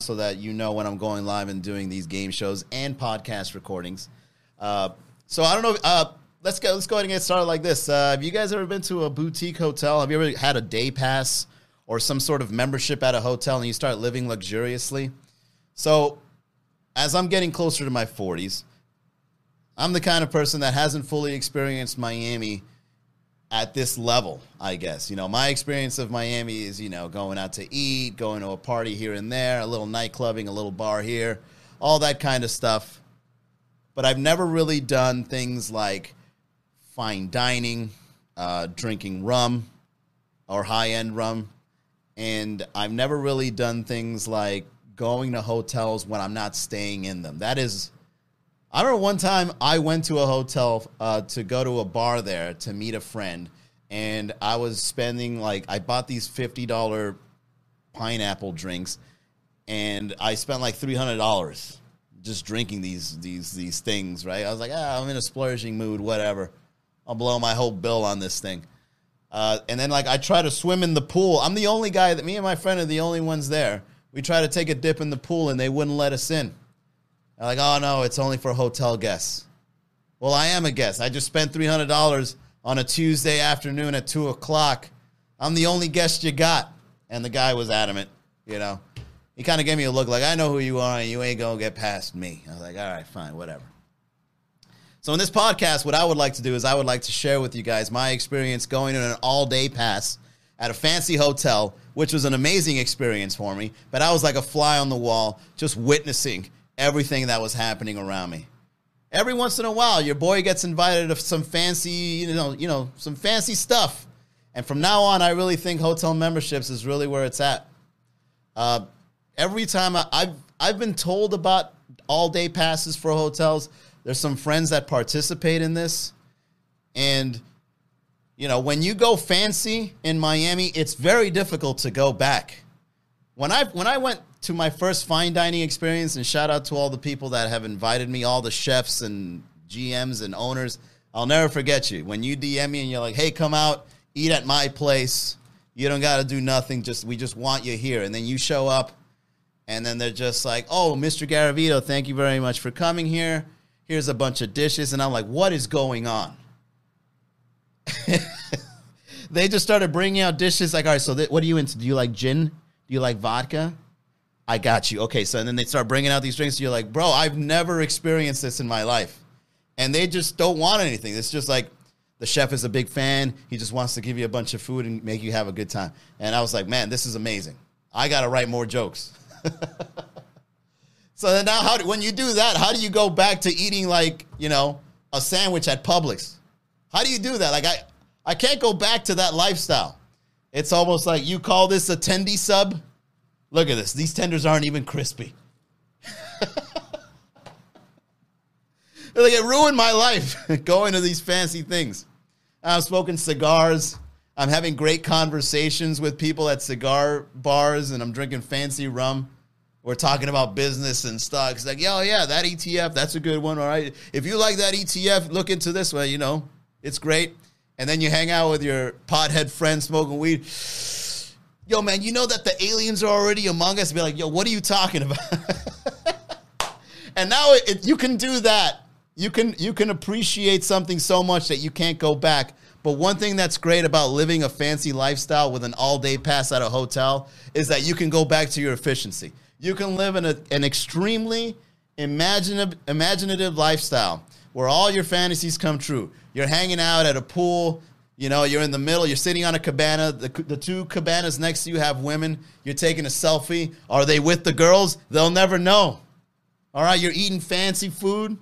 so that you know when I'm going live and doing these game shows and podcast recordings. Uh, so I don't know. Uh, let's go. Let's go ahead and get started like this. Uh, have you guys ever been to a boutique hotel? Have you ever had a day pass or some sort of membership at a hotel and you start living luxuriously? So, as I'm getting closer to my 40s, I'm the kind of person that hasn't fully experienced Miami at this level, I guess. You know, my experience of Miami is, you know, going out to eat, going to a party here and there, a little night clubbing, a little bar here, all that kind of stuff. But I've never really done things like fine dining, uh, drinking rum or high end rum. And I've never really done things like going to hotels when I'm not staying in them. That is I remember one time I went to a hotel uh, to go to a bar there to meet a friend, and I was spending like I bought these fifty dollar pineapple drinks, and I spent like three hundred dollars just drinking these these these things. Right? I was like, ah, I'm in a splurging mood. Whatever, I'll blow my whole bill on this thing. Uh, and then like I try to swim in the pool. I'm the only guy that me and my friend are the only ones there. We try to take a dip in the pool, and they wouldn't let us in. They're like, oh no, it's only for hotel guests. Well, I am a guest. I just spent three hundred dollars on a Tuesday afternoon at two o'clock. I'm the only guest you got. And the guy was adamant, you know. He kind of gave me a look like, I know who you are, and you ain't gonna get past me. I was like, all right, fine, whatever. So in this podcast, what I would like to do is I would like to share with you guys my experience going on an all-day pass at a fancy hotel, which was an amazing experience for me. But I was like a fly on the wall, just witnessing everything that was happening around me. Every once in a while, your boy gets invited to some fancy, you know, you know, some fancy stuff. And from now on, I really think hotel memberships is really where it's at. Uh, every time I, I've I've been told about all day passes for hotels. There's some friends that participate in this, and you know, when you go fancy in Miami, it's very difficult to go back. When I when I went to my first fine dining experience, and shout out to all the people that have invited me, all the chefs and GMs and owners. I'll never forget you. When you DM me and you're like, hey, come out, eat at my place. You don't got to do nothing. Just we just want you here. And then you show up, and then they're just like, oh, Mr. Garavito, thank you very much for coming here. Here's a bunch of dishes. And I'm like, what is going on? they just started bringing out dishes like, all right, so th- what are you into? Do you like gin? Do you like vodka? I got you. Okay, so and then they start bringing out these drinks. And You're like, bro, I've never experienced this in my life, and they just don't want anything. It's just like the chef is a big fan. He just wants to give you a bunch of food and make you have a good time. And I was like, man, this is amazing. I got to write more jokes. so then now, how do, when you do that, how do you go back to eating like you know a sandwich at Publix? How do you do that? Like I, I can't go back to that lifestyle. It's almost like you call this attendee sub Look at this. These tenders aren't even crispy. like it ruined my life going to these fancy things. I'm smoking cigars. I'm having great conversations with people at cigar bars, and I'm drinking fancy rum. We're talking about business and stocks. Like, yo, yeah, that ETF, that's a good one. All right. If you like that ETF, look into this one. You know, it's great. And then you hang out with your pothead friend smoking weed yo, man, you know that the aliens are already among us? Be like, yo, what are you talking about? and now it, it, you can do that. You can you can appreciate something so much that you can't go back. But one thing that's great about living a fancy lifestyle with an all day pass at a hotel is that you can go back to your efficiency. You can live in a, an extremely imaginative, imaginative lifestyle where all your fantasies come true. You're hanging out at a pool you know, you're in the middle, you're sitting on a cabana. The, the two cabanas next to you have women. You're taking a selfie. Are they with the girls? They'll never know. All right, you're eating fancy food.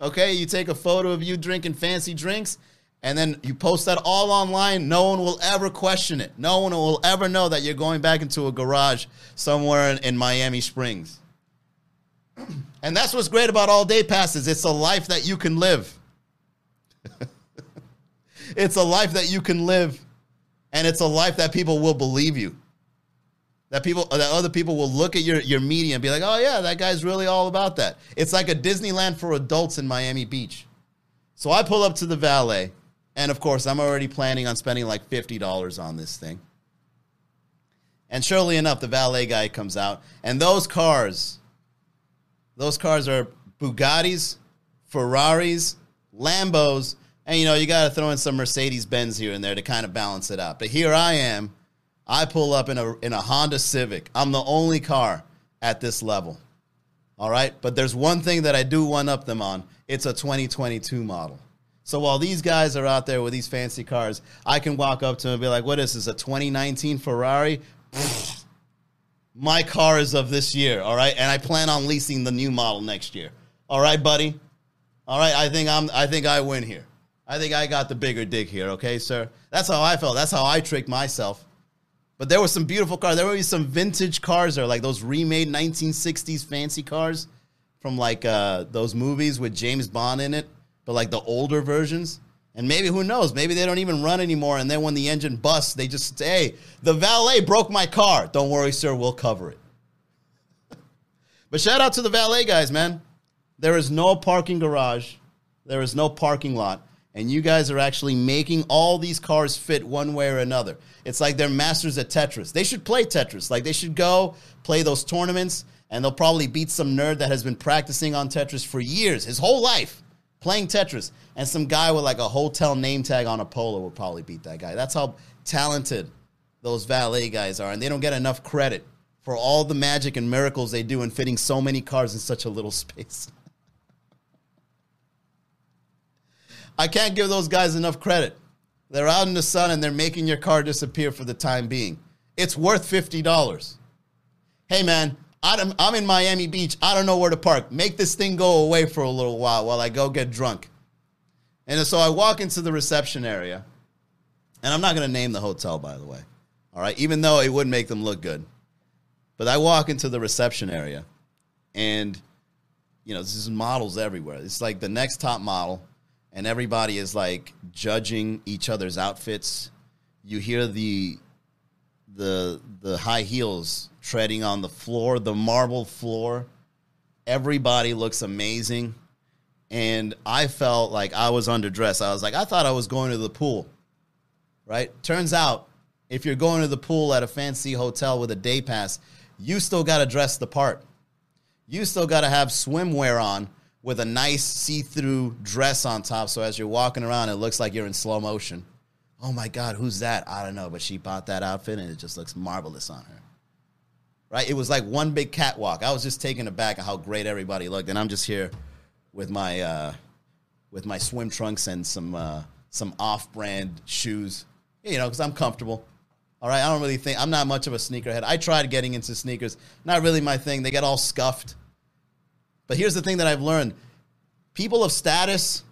Okay, you take a photo of you drinking fancy drinks, and then you post that all online. No one will ever question it. No one will ever know that you're going back into a garage somewhere in, in Miami Springs. And that's what's great about all day passes. It's a life that you can live. It's a life that you can live, and it's a life that people will believe you. That people, that other people will look at your your media and be like, "Oh yeah, that guy's really all about that." It's like a Disneyland for adults in Miami Beach. So I pull up to the valet, and of course, I'm already planning on spending like fifty dollars on this thing. And surely enough, the valet guy comes out, and those cars, those cars are Bugattis, Ferraris, Lambos, and you know, you got to throw in some Mercedes Benz here and there to kind of balance it out. But here I am. I pull up in a in a Honda Civic. I'm the only car at this level. All right? But there's one thing that I do one up them on. It's a 2022 model. So while these guys are out there with these fancy cars, I can walk up to them and be like, "What is this? A 2019 Ferrari?" My car is of this year, all right? And I plan on leasing the new model next year. All right, buddy? All right, I think I'm I think I win here. I think I got the bigger dick here, okay, sir? That's how I felt. That's how I tricked myself. But there were some beautiful cars. There were some vintage cars there, like those remade 1960s fancy cars from like uh, those movies with James Bond in it, but like the older versions. And maybe who knows? Maybe they don't even run anymore. And then when the engine busts, they just say, "Hey, the valet broke my car. Don't worry, sir. We'll cover it." but shout out to the valet guys, man. There is no parking garage. There is no parking lot and you guys are actually making all these cars fit one way or another. It's like they're masters at Tetris. They should play Tetris. Like they should go play those tournaments, and they'll probably beat some nerd that has been practicing on Tetris for years, his whole life, playing Tetris. And some guy with like a hotel name tag on a polo will probably beat that guy. That's how talented those valet guys are, and they don't get enough credit for all the magic and miracles they do in fitting so many cars in such a little space. I can't give those guys enough credit. They're out in the sun and they're making your car disappear for the time being. It's worth $50. Hey, man, I'm in Miami Beach. I don't know where to park. Make this thing go away for a little while while I go get drunk. And so I walk into the reception area, and I'm not going to name the hotel, by the way. All right, even though it would make them look good. But I walk into the reception area, and, you know, this is models everywhere. It's like the next top model and everybody is like judging each other's outfits. You hear the the the high heels treading on the floor, the marble floor. Everybody looks amazing. And I felt like I was underdressed. I was like, I thought I was going to the pool. Right? Turns out, if you're going to the pool at a fancy hotel with a day pass, you still got to dress the part. You still got to have swimwear on with a nice see-through dress on top. So as you're walking around, it looks like you're in slow motion. Oh my God, who's that? I don't know, but she bought that outfit and it just looks marvelous on her. Right? It was like one big catwalk. I was just taken aback at how great everybody looked, and I'm just here with my uh, with my swim trunks and some uh, some off-brand shoes. You know, because I'm comfortable. All right, I don't really think I'm not much of a sneakerhead. I tried getting into sneakers, not really my thing. They get all scuffed but here's the thing that I've learned people of status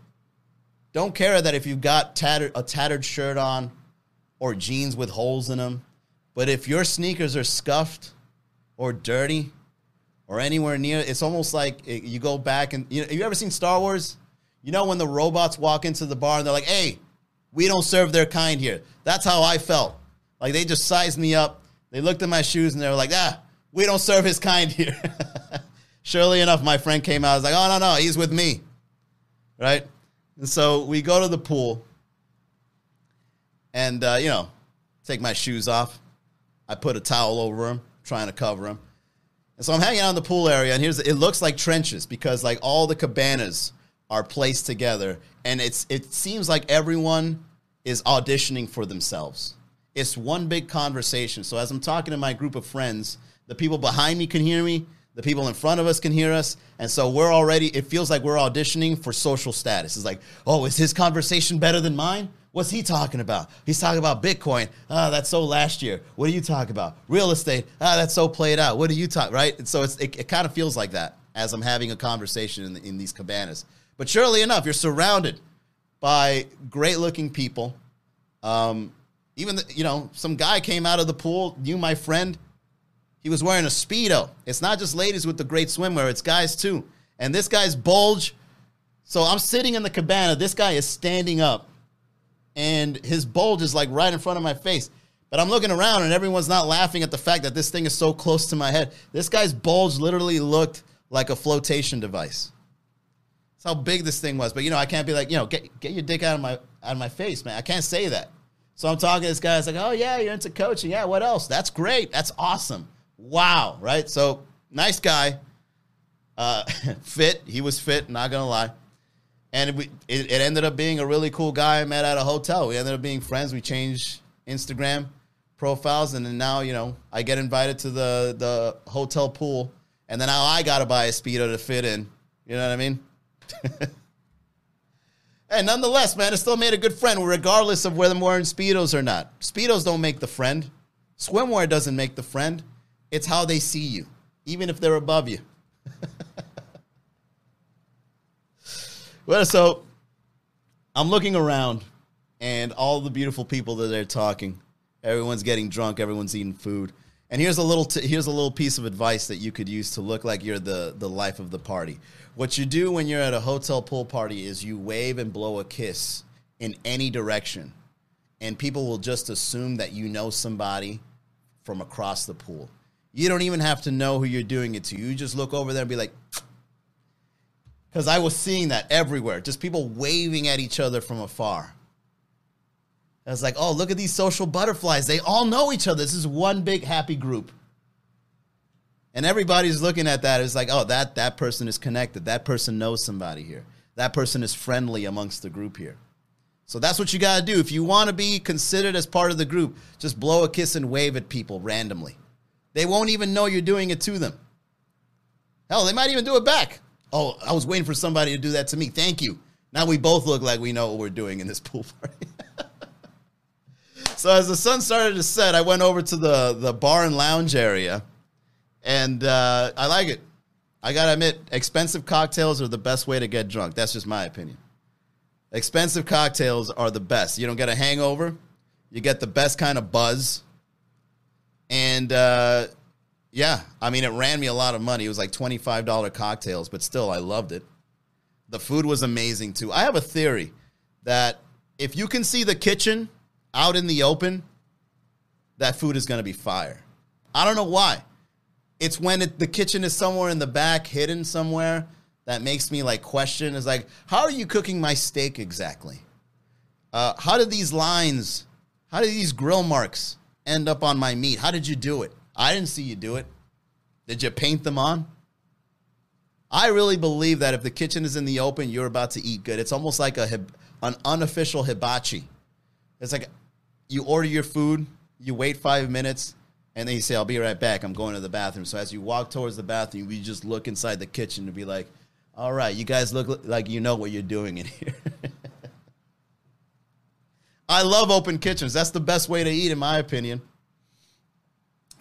don't care that if you've got tattered, a tattered shirt on or jeans with holes in them. But if your sneakers are scuffed or dirty or anywhere near, it's almost like you go back and you know, have you ever seen Star Wars? You know when the robots walk into the bar and they're like, "Hey, we don't serve their kind here." That's how I felt. Like they just sized me up. They looked at my shoes and they were like, "Ah, we don't serve his kind here." surely enough, my friend came out. I was like, oh, no, no, he's with me. Right? And so we go to the pool and, uh, you know, take my shoes off. I put a towel over him, trying to cover him. And so I'm hanging out in the pool area, and here's it looks like trenches because like all the cabanas are placed together, and it's it seems like everyone is auditioning for themselves. It's one big conversation. So as I'm talking to my group of friends, the people behind me can hear me, the people in front of us can hear us. And so we're already, it feels like we're auditioning for social status. It's like, oh, is his conversation better than mine? What's he talking about? He's talking about Bitcoin. Ah, oh, that's so last year. What do you talk about? Real estate. Ah, oh, that's so played out. What do you talk, right? And so it's, it, it kind of feels like that as I'm having a conversation in, the, in these cabanas. But surely enough, you're surrounded by great looking people. Um, even, the, you know, some guy came out of the pool, knew my friend, he was wearing a Speedo. It's not just ladies with the great swimwear, it's guys too. And this guy's bulge. So I'm sitting in the cabana. This guy is standing up, and his bulge is like right in front of my face. But I'm looking around, and everyone's not laughing at the fact that this thing is so close to my head. This guy's bulge literally looked like a flotation device. That's how big this thing was. But you know, I can't be like, you know, get get your dick out of my out of my face, man. I can't say that. So I'm talking to this guy. It's like, oh yeah, you're into coaching. Yeah, what else? That's great. That's awesome. Wow, right? So nice guy. Uh, fit. He was fit. Not gonna lie. And it, it, it ended up being a really cool guy I met at a hotel. We ended up being friends. We changed Instagram profiles, and then now you know I get invited to the the hotel pool, and then now I gotta buy a speedo to fit in. You know what I mean? and nonetheless, man, I still made a good friend, regardless of whether I'm wearing speedos or not. Speedos don't make the friend. Swimwear doesn't make the friend. It's how they see you, even if they're above you. well, so I'm looking around, and all the beautiful people that they're talking. Everyone's getting drunk. Everyone's eating food. And here's a little t- here's a little piece of advice that you could use to look like you're the the life of the party. What you do when you're at a hotel pool party is you wave and blow a kiss in any direction, and people will just assume that you know somebody from across the pool. You don't even have to know who you're doing it to. You just look over there and be like, because I was seeing that everywhere, just people waving at each other from afar. I was like, oh, look at these social butterflies. They all know each other. This is one big happy group. And everybody's looking at that. It's like, oh, that, that person is connected. That person knows somebody here. That person is friendly amongst the group here. So that's what you got to do. If you want to be considered as part of the group, just blow a kiss and wave at people randomly. They won't even know you're doing it to them. Hell, they might even do it back. Oh, I was waiting for somebody to do that to me. Thank you. Now we both look like we know what we're doing in this pool party. so as the sun started to set, I went over to the, the bar and lounge area, and uh, I like it. I gotta admit, expensive cocktails are the best way to get drunk. That's just my opinion. Expensive cocktails are the best. You don't get a hangover. You get the best kind of buzz. And uh, yeah, I mean, it ran me a lot of money. It was like $25 cocktails, but still, I loved it. The food was amazing too. I have a theory that if you can see the kitchen out in the open, that food is going to be fire. I don't know why. It's when it, the kitchen is somewhere in the back, hidden somewhere, that makes me like question is like, how are you cooking my steak exactly? Uh, how did these lines, how did these grill marks end up on my meat? How did you do it? I didn't see you do it. Did you paint them on? I really believe that if the kitchen is in the open, you're about to eat good. It's almost like a an unofficial hibachi. It's like you order your food, you wait five minutes, and then you say, "I'll be right back. I'm going to the bathroom." So as you walk towards the bathroom, you just look inside the kitchen to be like, "All right, you guys look like you know what you're doing in here." I love open kitchens. That's the best way to eat, in my opinion.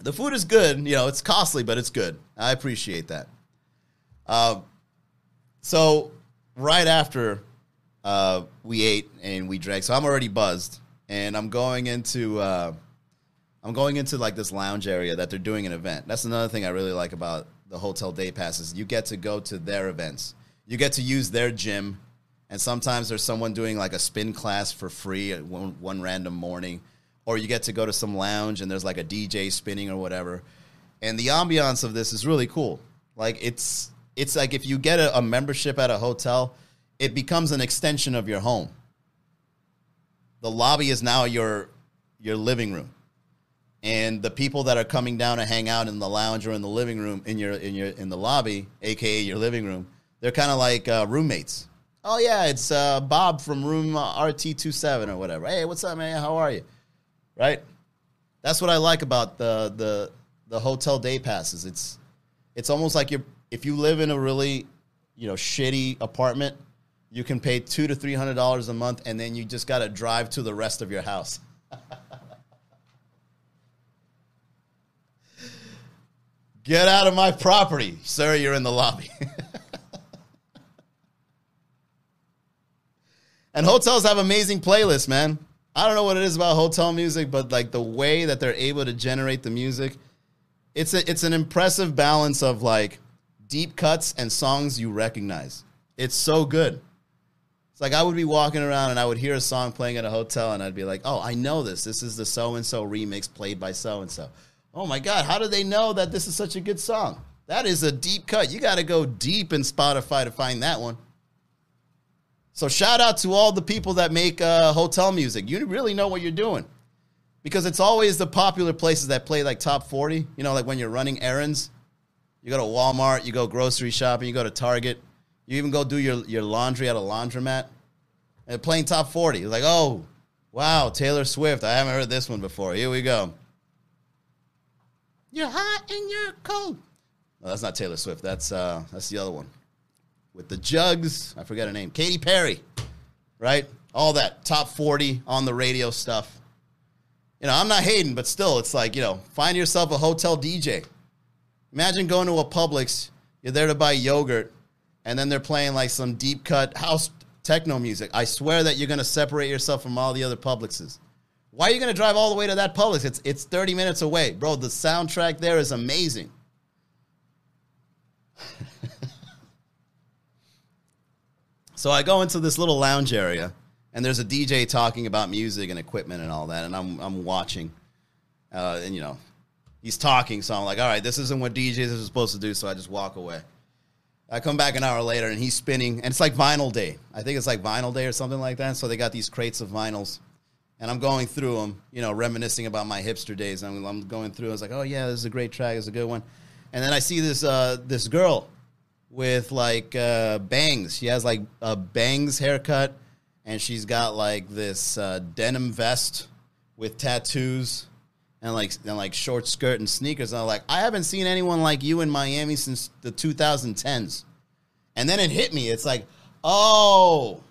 The food is good. You know, it's costly, but it's good. I appreciate that. Uh, so right after uh, we ate and we drank, so I'm already buzzed, and I'm going into uh, I'm going into like this lounge area that they're doing an event. That's another thing I really like about the hotel day passes. You get to go to their events. You get to use their gym and sometimes there's someone doing like a spin class for free one, one random morning, or you get to go to some lounge and there's like a DJ spinning or whatever. And the ambiance of this is really cool. Like it's it's like if you get a, a membership at a hotel, it becomes an extension of your home. The lobby is now your your living room and the people that are coming down to hang out in the lounge or in the living room in your in your in the lobby, aka your living room, they're kind of like uh, roommates oh yeah, it's uh, Bob from room uh, RT27 or whatever. Hey, what's up, man? How are you? Right? That's what I like about the the the hotel day passes. It's it's almost like you're if you live in a really you know shitty apartment, you can pay two to three hundred dollars a month, and then you just got to drive to the rest of your house. Get out of my property, sir. You're in the lobby. And hotels have amazing playlists, man. I don't know what it is about hotel music, but like the way that they're able to generate the music, it's a, it's an impressive balance of like deep cuts and songs you recognize. It's so good. It's like I would be walking around and I would hear a song playing at a hotel and I'd be like, "Oh, I know this. This is the so and so remix played by so and so." Oh my god, how do they know that this is such a good song? That is a deep cut. You got to go deep in Spotify to find that one. So shout out to all the people that make uh, hotel music. You really know what you're doing because it's always the popular places that play like top 40. You know, like when you're running errands, you go to Walmart, you go grocery shopping, you go to Target, you even go do your, your laundry at a laundromat and playing top 40. It's like, oh, wow, Taylor Swift. I haven't heard this one before. Here we go. You're hot and you're cold. No, that's not Taylor Swift. That's uh, that's the other one with the jugs. I forget her name. Katy Perry, right? All that top 40 on the radio stuff. You know, I'm not hating, but still, it's like, you know, find yourself a hotel DJ. Imagine going to a Publix, you're there to buy yogurt, and then they're playing like some deep cut house techno music. I swear that you're going to separate yourself from all the other Publixes. Why are you going to drive all the way to that Publix? It's, it's 30 minutes away. Bro, the soundtrack there is amazing. So I go into this little lounge area, and there's a DJ talking about music and equipment and all that, and I'm I'm watching, uh, and you know, he's talking, so I'm like, all right, this isn't what DJs are supposed to do, so I just walk away. I come back an hour later, and he's spinning, and it's like Vinyl Day. I think it's like Vinyl Day or something like that. So they got these crates of vinyls, and I'm going through them, you know, reminiscing about my hipster days. I'm, I'm going through. I was like, oh yeah, this is a great track. It's a good one. And then I see this uh, this girl with like uh, bangs. She has like a bangs haircut, and she's got like this uh, denim vest with tattoos and like and like short skirt and sneakers. And I'm like, I haven't seen anyone like you in Miami since the 2010s. And then it hit me. It's like, oh,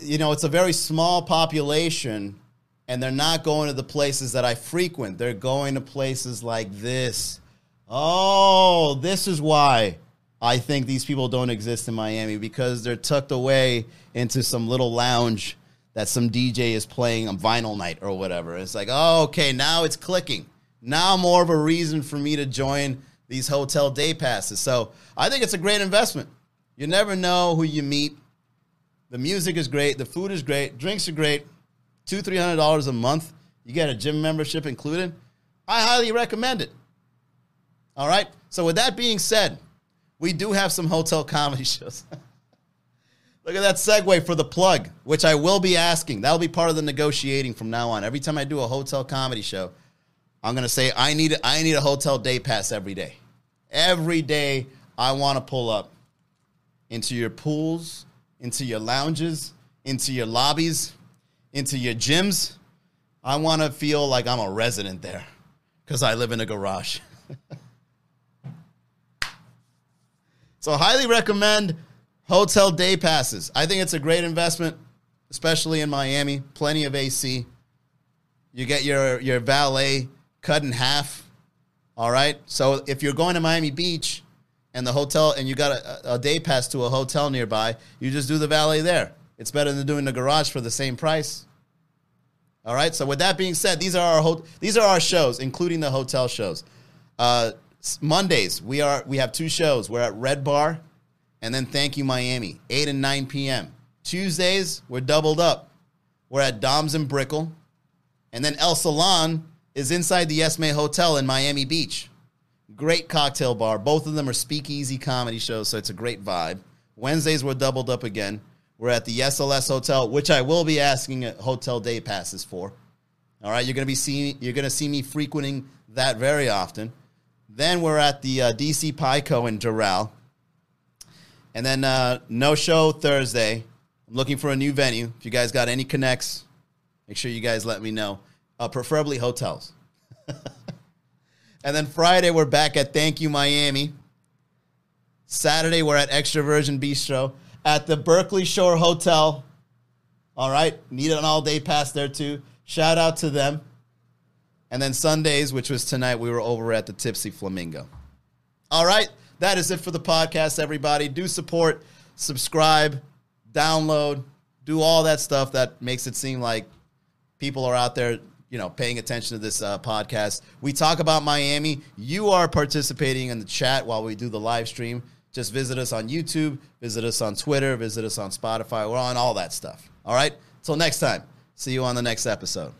you know, it's a very small population, and they're not going to the places that I frequent. They're going to places like this. Oh, this is why I think these people don't exist in Miami because they're tucked away into some little lounge that some DJ is playing on vinyl night or whatever. It's like, oh, okay, now it's clicking. Now more of a reason for me to join these hotel day passes. So I think it's a great investment. You never know who you meet. The music is great. The food is great. Drinks are great. Two, three hundred dollars a month. You get a gym membership included. I highly recommend it. All right. So with that being said, we do have some hotel comedy shows. Look at that segue for the plug, which I will be asking. That'll be part of the negotiating from now on. Every time I do a hotel comedy show, I'm gonna say I need I need a hotel day pass every day. Every day I want to pull up into your pools, into your lounges, into your lobbies, into your gyms. I want to feel like I'm a resident there because I live in a garage. So highly recommend hotel day passes. I think it's a great investment, especially in Miami. Plenty of AC. You get your your valet cut in half. All right. So if you're going to Miami Beach and the hotel and you got a, a day pass to a hotel nearby, you just do the valet there. It's better than doing the garage for the same price. All right. So with that being said, these are our ho- these are our shows, including the hotel shows. Uh, Mondays, we are we have two shows. We're at Red Bar and then Thank You Miami, 8 and 9 p.m. Tuesdays, we're doubled up. We're at Dom's and Brickell. And then El Salon is inside the Esme Hotel in Miami Beach. Great cocktail bar. Both of them are speakeasy comedy shows, so it's a great vibe. Wednesdays, we're doubled up again. We're at the SLS Hotel, which I will be asking hotel day passes for. All right, you're gonna be seeing you're gonna see me frequenting that very often. Then we're at the uh, DC Pie Co in Doral. And then uh, no show Thursday. I'm looking for a new venue. If you guys got any connects, make sure you guys let me know. Uh, preferably hotels. and then Friday, we're back at Thank You Miami. Saturday, we're at Extra Virgin Bistro at the Berkeley Shore Hotel. All right. Need an all day pass there too. Shout out to them. And then Sundays, which was tonight, we were over at the Tipsy Flamingo. All right. That is it for the podcast, everybody. Do support, subscribe, download, do all that stuff that makes it seem like people are out there, you know, paying attention to this uh, podcast. We talk about Miami. You are participating in the chat while we do the live stream. Just visit us on YouTube, visit us on Twitter, visit us on Spotify. We're on all that stuff. All right. Till next time. See you on the next episode.